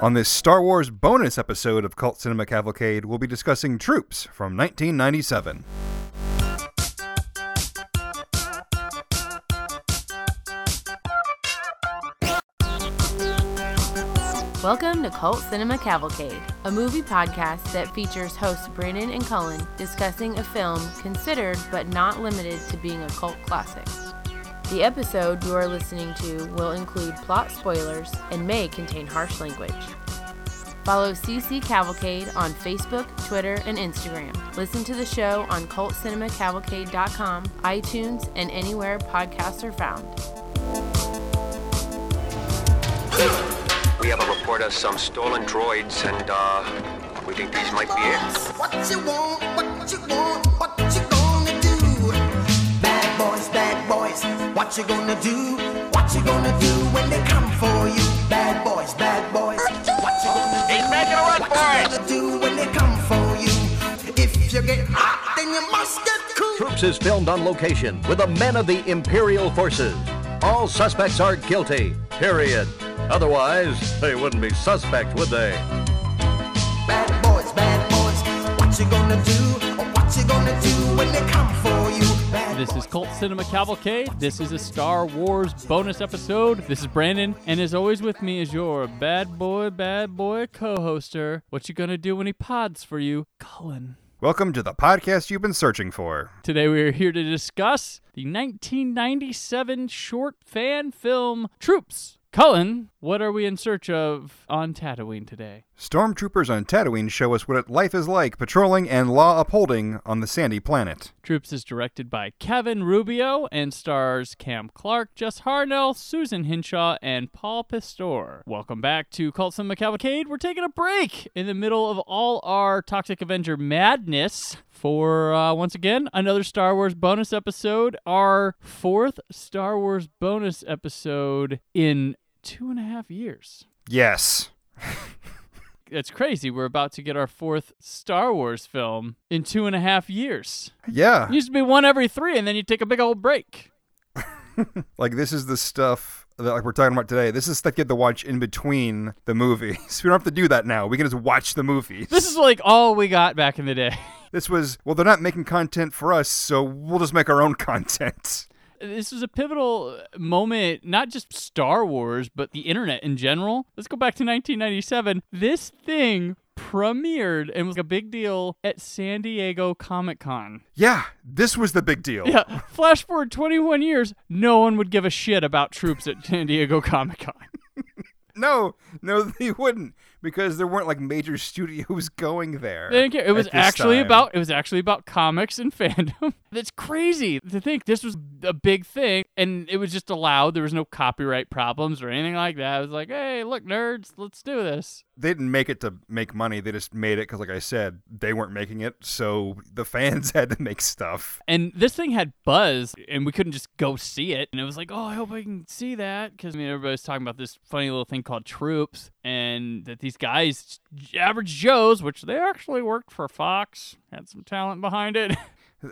On this Star Wars bonus episode of Cult Cinema Cavalcade, we'll be discussing Troops from 1997. Welcome to Cult Cinema Cavalcade, a movie podcast that features hosts Brandon and Cullen discussing a film considered but not limited to being a cult classic. The episode you are listening to will include plot spoilers and may contain harsh language. Follow CC Cavalcade on Facebook, Twitter, and Instagram. Listen to the show on cultcinemacavalcade.com, iTunes, and anywhere podcasts are found. We have a report of some stolen droids, and uh, we think these might be it. What you want, what you want, what you gonna do? Bad boys, bad boys, what you gonna do? What you gonna do when they come for you? Bad boys, bad boys, what you gonna do? He's making a run what for you it. gonna do when they come for you? If you get hot, then you must get cool. Troops is filmed on location with the men of the Imperial Forces. All suspects are guilty, period. Otherwise, they wouldn't be suspects, would they? Bad boys, bad boys, what you gonna do? What you gonna do when they come for you? Bad This is Cult Cinema Cavalcade. This is a Star Wars bonus episode. This is Brandon, and as always with me is your bad boy, bad boy co-hoster. What you gonna do when he pods for you, Cullen? Welcome to the podcast you've been searching for. Today we are here to discuss the 1997 short fan film Troops. Cullen, what are we in search of on Tatooine today? Stormtroopers on Tatooine show us what life is like patrolling and law upholding on the sandy planet. Troops is directed by Kevin Rubio and stars Cam Clarke, Jess Harnell, Susan Hinshaw, and Paul Pistor. Welcome back to Cult Cinema Cavalcade. We're taking a break in the middle of all our Toxic Avenger madness for, uh, once again, another Star Wars bonus episode. Our fourth Star Wars bonus episode in two and a half years. Yes. It's crazy. We're about to get our fourth Star Wars film in two and a half years. Yeah. It used to be one every three, and then you take a big old break. Like, this is the stuff that like we're talking about today. This is stuff you have to watch in between the movies. We don't have to do that now. We can just watch the movies. This is like all we got back in the day. This was, well, they're not making content for us, so we'll just make our own content. This was a pivotal moment, not just Star Wars, but the internet in general. Let's go back to 1997. This thing premiered and was a big deal at San Diego Comic Con. Yeah, this was the big deal. Yeah, flash forward 21 years, no one would give a shit about troops at San Diego Comic Con. No, no, they wouldn't because there weren't like major studios going there. They didn't care. It was actually time. about it was actually about comics and fandom. That's crazy to think this was a big thing and it was just allowed. There was no copyright problems or anything like that. It was like, hey, look, nerds, let's do this. They didn't make it to make money. They just made it because, like I said, they weren't making it, so the fans had to make stuff. And this thing had buzz, and we couldn't just go see it. And it was like, oh, I hope I can see that because I mean, everybody's talking about this funny little thing called Troops, and that these guys, average Joes, which they actually worked for Fox, had some talent behind it.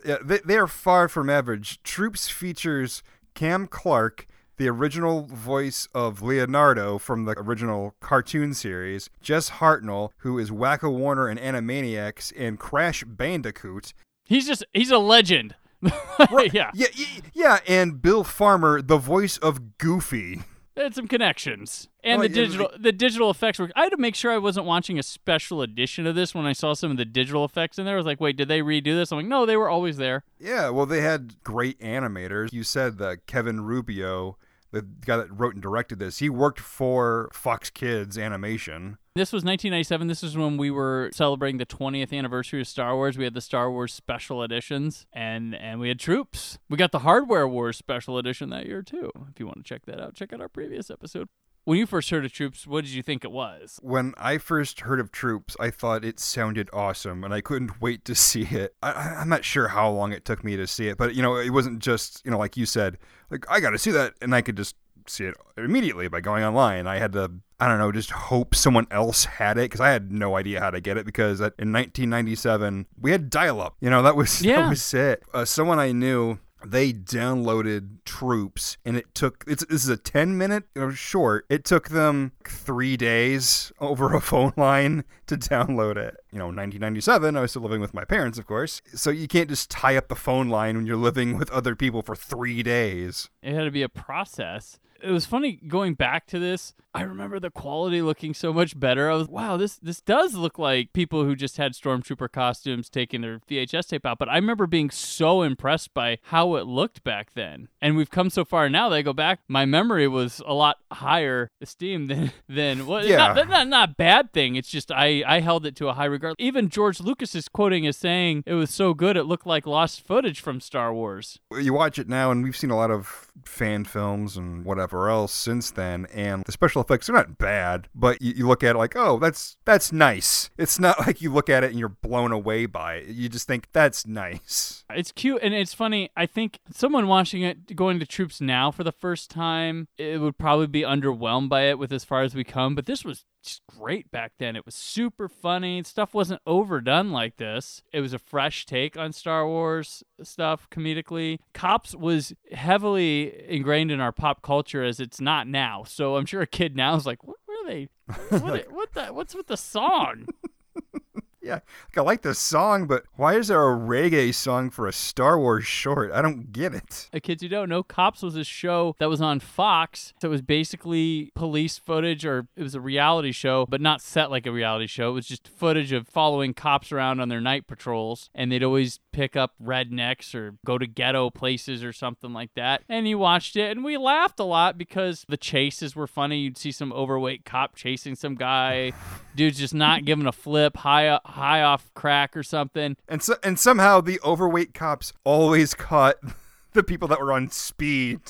Yeah, they, they are far from average. Troops features Cam Clarke, the original voice of Leonardo from the original cartoon series, Jess Harnell, who is Wakko Warner and Animaniacs, and Crash Bandicoot. He's just he's a legend. right. yeah. Yeah, yeah, and Bill Farmer, the voice of Goofy. Had some connections. And Oh, the digital the digital effects were I had to make sure I wasn't watching a special edition of this when I saw some of the digital effects in there. I was like, wait, did they redo this? I'm like, no, they were always there. Yeah, well, they had great animators. You said that Kevin Rubio, the guy that wrote and directed this, he worked for Fox Kids Animation. This was 1997. This is when we were celebrating the 20th anniversary of Star Wars. We had the Star Wars special editions, and and we had troops. We got the Hardware Wars special edition that year too. If you want to check that out, check out our previous episode. When you first heard of Troops, what did you think it was? When I first heard of Troops, I thought it sounded awesome, and I couldn't wait to see it. I, I'm not sure how long it took me to see it, but you know, it wasn't just you know like you said, like I got to see that, and I could just see it immediately by going online. I had to, I don't know, just hope someone else had it because I had no idea how to get it because in 1997 we had dial-up. You know, that was Yeah. that was it. Uh, someone I knew they downloaded Troops, and it took it's this is a ten minute you know, short. It took them three days over a phone line to download it. You know, 1997. I was still living with my parents, of course, so you can't just tie up the phone line when you're living with other people for three days. It had to be a process. It was funny going back to this. I remember the quality looking so much better. I was, wow, this this does look like people who just had stormtrooper costumes taking their VHS tape out. But I remember being so impressed by how it looked back then. And we've come so far now that I go back, my memory was a lot higher esteem than than what. Yeah. Not, not not a bad thing. It's just I I held it to a high regard. Even George Lucas is quoting as saying it was so good it looked like lost footage from Star Wars. You watch it now, and we've seen a lot of fan films and whatever else since then, and the special effects are not bad, but you, you look at it like, oh, that's that's nice. It's not like you look at it and you're blown away by it. You just think that's nice. It's cute and it's funny. I think someone watching it going to troops now for the first time, it would probably be underwhelmed by it with as far as we come, but this was just great back then. It was super funny. Stuff wasn't overdone like this. It was a fresh take on Star Wars stuff comedically. Cops was heavily ingrained in our pop culture as it's not now. So I'm sure a kid now is like, what, what are they? What, what the? What's with the song? Yeah, like, I like the song, but why is there a reggae song for a Star Wars short? I don't get it. Uh, kids who don't know, Cops was a show that was on Fox. That was basically police footage, or it was a reality show, but not set like a reality show. It was just footage of following cops around on their night patrols, and they'd always pick up rednecks or go to ghetto places or something like that. And you watched it, and we laughed a lot because the chases were funny. You'd see some overweight cop chasing some guy, dude's just not giving a flip, high high off crack or something. And so and somehow the overweight cops always caught the people that were on speed.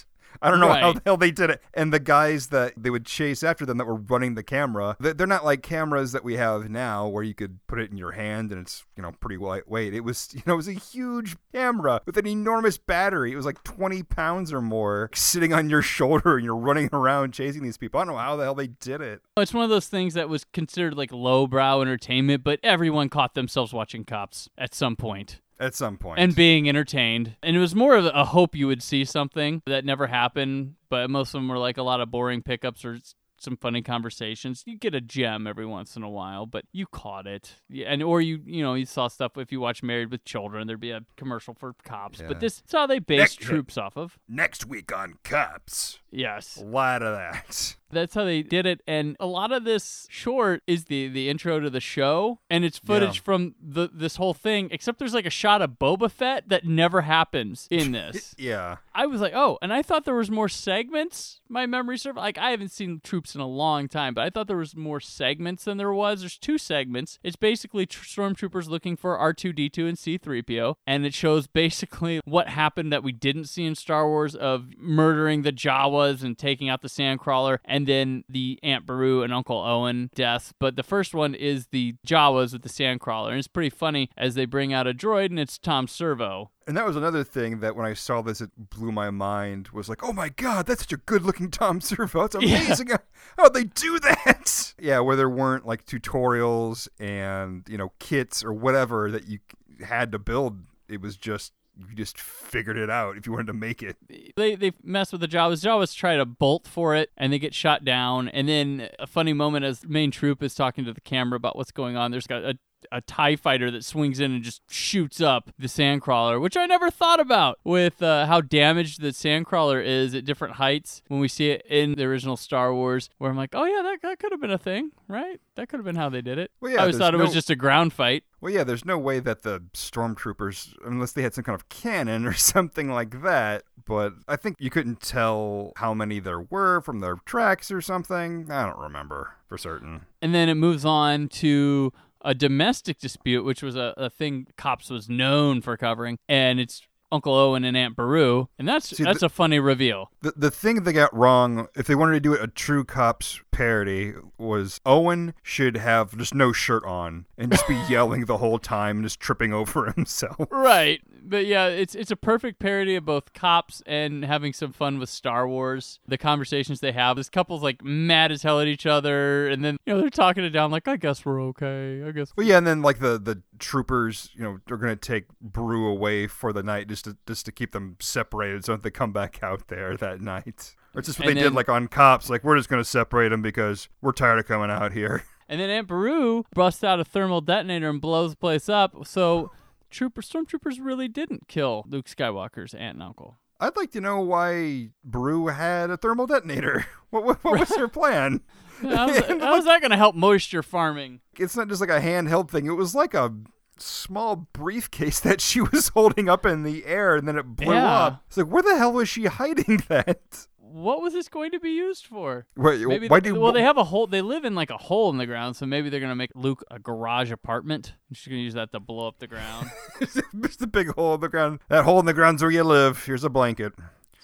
I don't know how the hell they did it. And the guys that they would chase after them that were running the camera, they're not like cameras that we have now where you could put it in your hand and it's, you know, pretty lightweight. It was, you know, it was a huge camera with an enormous battery. It was like 20 pounds or more sitting on your shoulder and you're running around chasing these people. I don't know how the hell they did it. It's one of those things that was considered like lowbrow entertainment, but everyone caught themselves watching cops at some point At some and being entertained. And it was more of a hope you would see something that never happened, but most of them were like a lot of boring pickups or some funny conversations. You get a gem every once in a while, but you caught it. Yeah, and or you you know, you saw stuff if you watch Married with Children, there'd be a commercial for cops. Yeah. But this is how they base Next- troops off of. Next week on Cops. Yes. A lot of that. That's how they did it, and a lot of this short is the the intro to the show, and it's footage Yeah. from the this whole thing. Except there's like a shot of Boba Fett that never happens in this. Yeah. I was like, oh, and I thought there was more segments. My memory serve like I haven't seen Troops in a long time, but I thought there was more segments than there was. There's two segments. It's basically tr- stormtroopers looking for R2D2 and C3PO, and it shows basically what happened that we didn't see in Star Wars of murdering the Jawas and taking out the Sandcrawler, and then the Aunt Beru and Uncle Owen deaths. But the first one is the Jawas with the Sandcrawler, and it's pretty funny as they bring out a droid, and it's Tom Servo. And that was another thing that when I saw this, it blew my mind. Was like, oh my god, that's such a good-looking Tom Servo. It's Yeah. amazing. How'd they do that? Yeah, where there weren't like tutorials and you know kits or whatever that you had to build. It was just you just figured it out if you wanted to make it. they they mess with the Jawas. Jawas try to bolt for it, and they get shot down. And then a funny moment as main troop is talking to the camera about what's going on. There's got a a TIE fighter that swings in and just shoots up the Sandcrawler, which I never thought about with uh, how damaged the Sandcrawler is at different heights when we see it in the original Star Wars, where I'm like, oh yeah, that, that could have been a thing, right? That could have been how they did it. Well, yeah, I always thought it was just a ground fight. Well, yeah, there's no way that the stormtroopers, unless they had some kind of cannon or something like that, but I think you couldn't tell how many there were from their tracks or something. I don't remember for certain. And then it moves on to a domestic dispute, which was a, a thing Cops was known for covering, and it's Uncle Owen and Aunt Beru, and that's See, that's the- a funny reveal. The the thing they got wrong, if they wanted to do a true cops parody, was Owen should have just no shirt on and just be yelling the whole time and just tripping over himself. Right. But yeah, it's it's a perfect parody of both cops and having some fun with Star Wars. The conversations they have. This couple's like mad as hell at each other, and then you know they're talking it down like, "I guess we're okay. I guess." Well, yeah, and then like the the troopers, you know, they're gonna take Beru away for the night just to just to keep them separated, so that they come back out there that night. Or it's just what And they then- did like on cops. Like we're just gonna separate them because we're tired of coming out here. And then Aunt Beru busts out a thermal detonator and blows the place up. So trooper stormtroopers really didn't kill Luke Skywalker's aunt and uncle. I'd like to know why Beru had a thermal detonator. What what, what was her plan? How was, how that going to help moisture farming? It's not just like a handheld thing. It was like a small briefcase that she was holding up in the air, and then it blew Yeah. up. It's like where the hell was she hiding that? What was this going to be used for? Wait, Maybe why they, do well they have a hole. They live in like a hole in the ground, so maybe they're gonna make Luke a garage apartment. And she's gonna use that to blow up the ground. There's a big hole in the ground. That hole in the ground's where you live. Here's a blanket.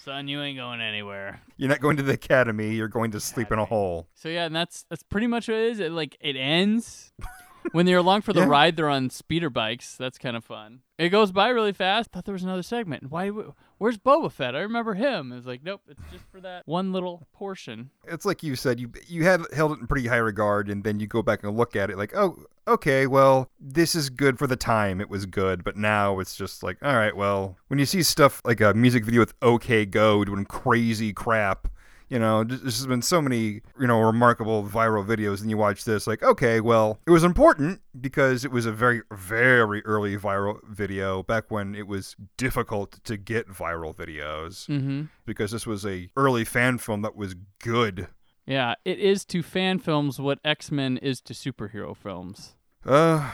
Son, you ain't going anywhere. You're not going to the academy. You're going to sleep in a hole. So yeah, and that's that's pretty much what it is. It like it ends when they're along for the Yeah. ride. They're on speeder bikes. That's kind of fun. It goes by really fast. Thought there was another segment. Why? Where's Boba Fett? I remember him. It's like nope. It's just for that one little portion. It's like you said. You you had held it in pretty high regard, and then you go back and look at it like, oh, okay, well, this is good for the time. It was good, but now it's just like, all right, well, when you see stuff like a music video with OK Go doing crazy crap. You know, there's been so many, you know, remarkable viral videos, and you watch this, like, okay, well, it was important because it was a very, very early viral video back when it was difficult to get viral videos Mm-hmm. because this was a early fan film that was good. Yeah, it is to fan films what X Men is to superhero films. Uh,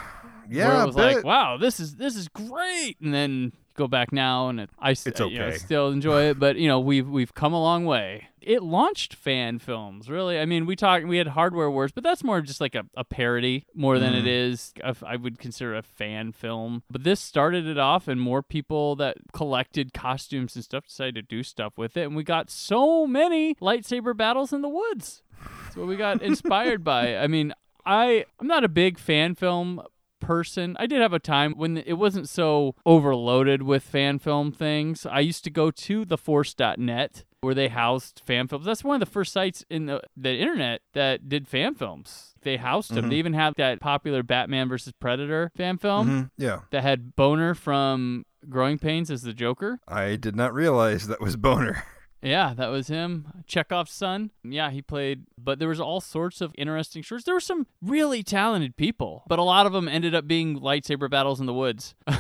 yeah, where it was like, wow, this is this is great, and then go back now and I It's uh, you know, still enjoy it, but you know we've we've come a long way. It launched fan films, really. I mean, we talked, we had Hardware Wars, but that's more just like a, a parody more than it Mm-hmm. is. a I would consider a fan film. But this started it off, and more people that collected costumes and stuff decided to do stuff with it, and we got so many lightsaber battles in the woods. That's what we got inspired by. I mean, I I'm not a big fan film person. I did have a time when it wasn't so overloaded with fan film things. I used to go to theforce.net where they housed fan films. That's one of the first sites in the, the internet that did fan films. They housed them. They even have that popular Batman versus Predator fan film Mhm, yeah, that had Boner from Growing Pains as the Joker. I did not realize that was Boner. Yeah, that was him. Chekov's son. Yeah, he played, but there was all sorts of interesting shorts. There were some really talented people, but a lot of them ended up being lightsaber battles in the woods.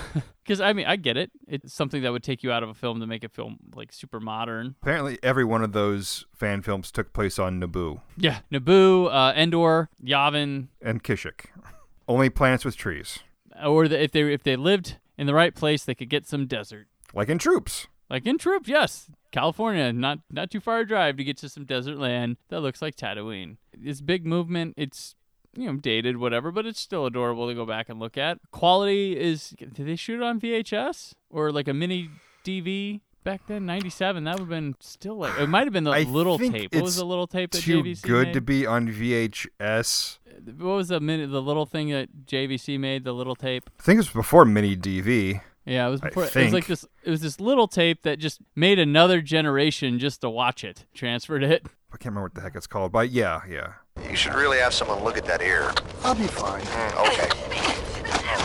Because I mean, I get it. It's something that would take you out of a film to make it feel like super modern. Apparently, every one of those fan films took place on Naboo Yeah, Naboo, uh, Endor, Yavin, and Kashyyyk. Only planets with trees, or the, if they if they lived in the right place, they could get some desert. like in Troops. Like in Troops, yes. California, not not too far a drive to get to some desert land that looks like Tatooine. This big movement, it's you know dated, whatever, but it's still adorable to go back and look at. Quality is. Did they shoot it on VHS or like a mini DV back then? Ninety seven. That would have been still like it might have been the I little tape. What was the little tape that Too JVC good made? to be on VHS. What was the mini, the little thing that JVC made? The little tape. I think it was before mini DV. Yeah, it was I before. It was like this. It was this little tape that just made another generation just to watch it. Transferred it. I can't remember what the heck it's called, but yeah, yeah. You should really have someone look at that ear. I'll be fine. Mm, okay.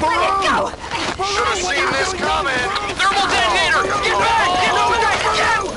Should have seen this coming. Thermal detonator! Get back! Get over there! Get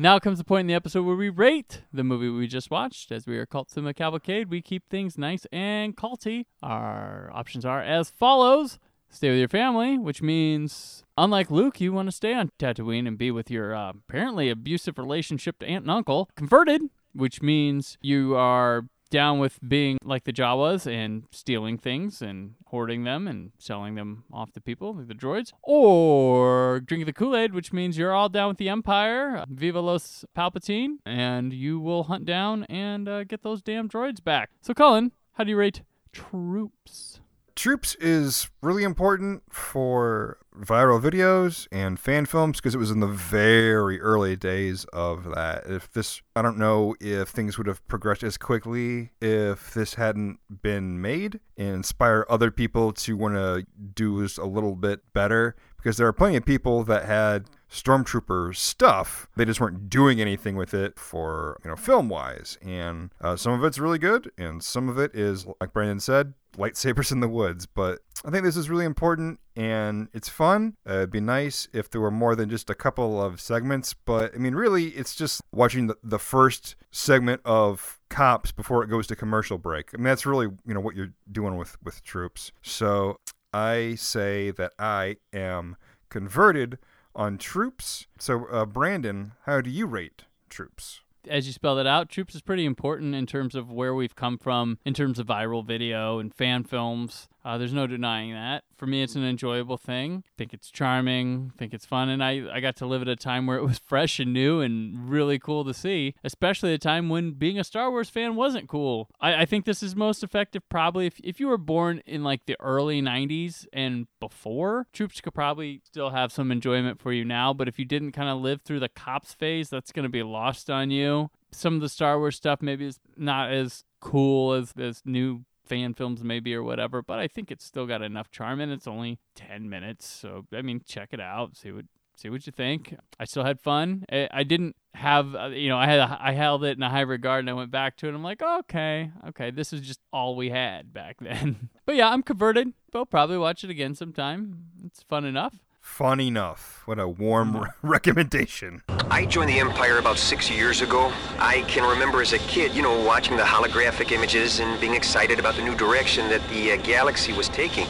Now comes the point in the episode where we rate the movie we just watched. As we are Cult Cinema Cavalcade, we keep things nice and culty. Our options are as follows. Stay with your family, which means, unlike Luke, you want to stay on Tatooine and be with your uh, apparently abusive relationship to aunt and uncle. Converted, which means you are down with being like the Jawas and stealing things and hoarding them and selling them off to people, like the droids. Or drinking the Kool Aid, which means you're all down with the Empire, Viva Los Palpatine, and you will hunt down and uh, get those damn droids back. So, Cullen, how do you rate Troops? Troops is really important for viral videos and fan films because it was in the very early days of that. If this, I don't know if things would have progressed as quickly if this hadn't been made and inspire other people to want to do a little bit better because there are plenty of people that had stormtrooper stuff they just weren't doing anything with it for you know film wise and uh, some of it's really good and some of it is like brandon said lightsabers in the woods. But i think this is really important and it's fun. Uh, it'd be nice if there were more than just a couple of segments but i mean really it's just watching the, the first segment of cops before it goes to commercial break. I mean that's really you know what you're doing with with troops. So i say that i am converted on troops. So, uh, Brandon, how do you rate troops? As you spelled it out, Troops is pretty important in terms of where we've come from, in terms of viral video and fan films. Uh, there's no denying that. For me, it's an enjoyable thing. I think it's charming. I think it's fun, and I I got to live at a time where it was fresh and new and really cool to see. Especially a time when being a Star Wars fan wasn't cool. I, I think this is most effective probably if if you were born in like the early '90s and before. Troops could probably still have some enjoyment for you now, but if you didn't kind of live through the cops phase, that's going to be lost on you. Some of the Star Wars stuff maybe is not as cool as this new fan films maybe or whatever, but I think it's still got enough charm and it's only 10 minutes. So I mean, check it out, see what see what you think. I still had fun. I, I didn't have uh, you know, I had a, I held it in a high regard and I went back to it. And I'm like, okay, okay, this is just all we had back then. but yeah, I'm converted. I'll probably watch it again sometime. It's fun enough. Fun enough. What a warm re- recommendation. I joined the Empire about six years ago. I can remember as a kid, you know, watching the holographic images and being excited about the new direction that the uh, galaxy was taking.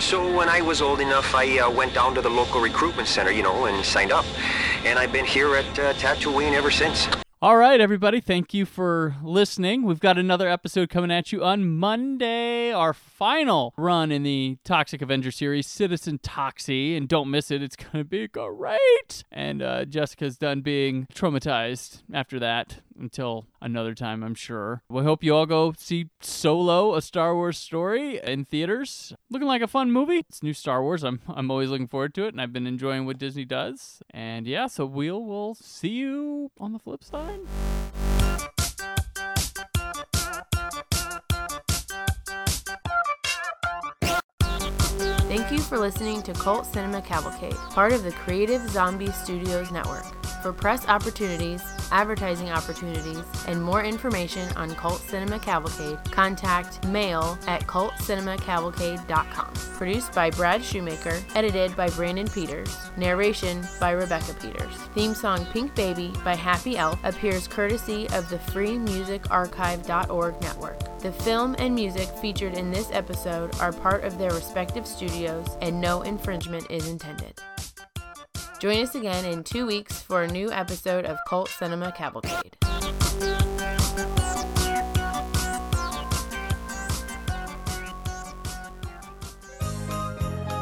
So when I was old enough, I uh, went down to the local recruitment center, you know, and signed up. And I've been here at uh, Tatooine ever since. All right, everybody, thank you for listening. We've got another episode coming at you on Monday, our final run in the Toxic Avenger series, Citizen Toxie. And don't miss it, it's going to be great. And uh, Jessica's done being traumatized after that until another time, I'm sure. We hope you all go see Solo, a Star Wars story in theaters. Looking like a fun movie. It's new Star Wars. I'm I'm always looking forward to it, and I've been enjoying what Disney does. And yeah, so we'll we'll see you on the flip side. Thank you for listening to Cult Cinema Cavalcade, part of the Creative Zombie Studios Network. For press opportunities, advertising opportunities, and more information on Cult Cinema Cavalcade, contact mail at cultcinemacavalcade.com. Produced by Brad Shoemaker, edited by Brandon Peters, narration by Rebecca Peters. Theme song Pink Baby by Happy Elf appears courtesy of the freemusicarchive.org network. The film and music featured in this episode are part of their respective studios, and no infringement is intended. Join us again in two weeks for a new episode of Cult Cinema Cavalcade.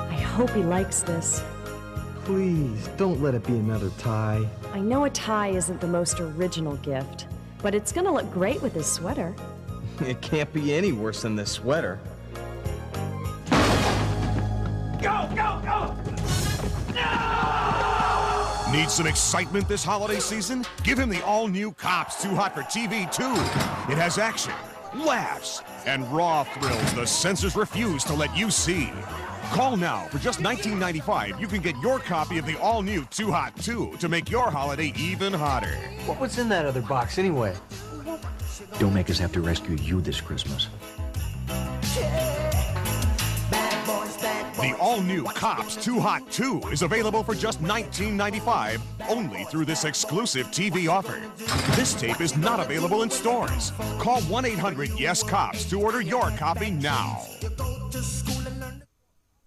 I hope he likes this. Please, don't let it be another tie. I know a tie isn't the most original gift, but it's gonna look great with his sweater. It can't be any worse than this sweater. Need some excitement this holiday season? Give him the all-new Cops Too Hot for TV 2. It has action, laughs, and raw thrills the censors refuse to let you see. Call now. For just $19.95, you can get your copy of the all-new Too Hot 2 to make your holiday even hotter. What was in that other box anyway? Don't make us have to rescue you this Christmas. The all-new Cops Too Hot 2 is available for just $19.95 only through this exclusive TV offer. This tape is not available in stores. Call 1-800-YES-COPS to order your copy now.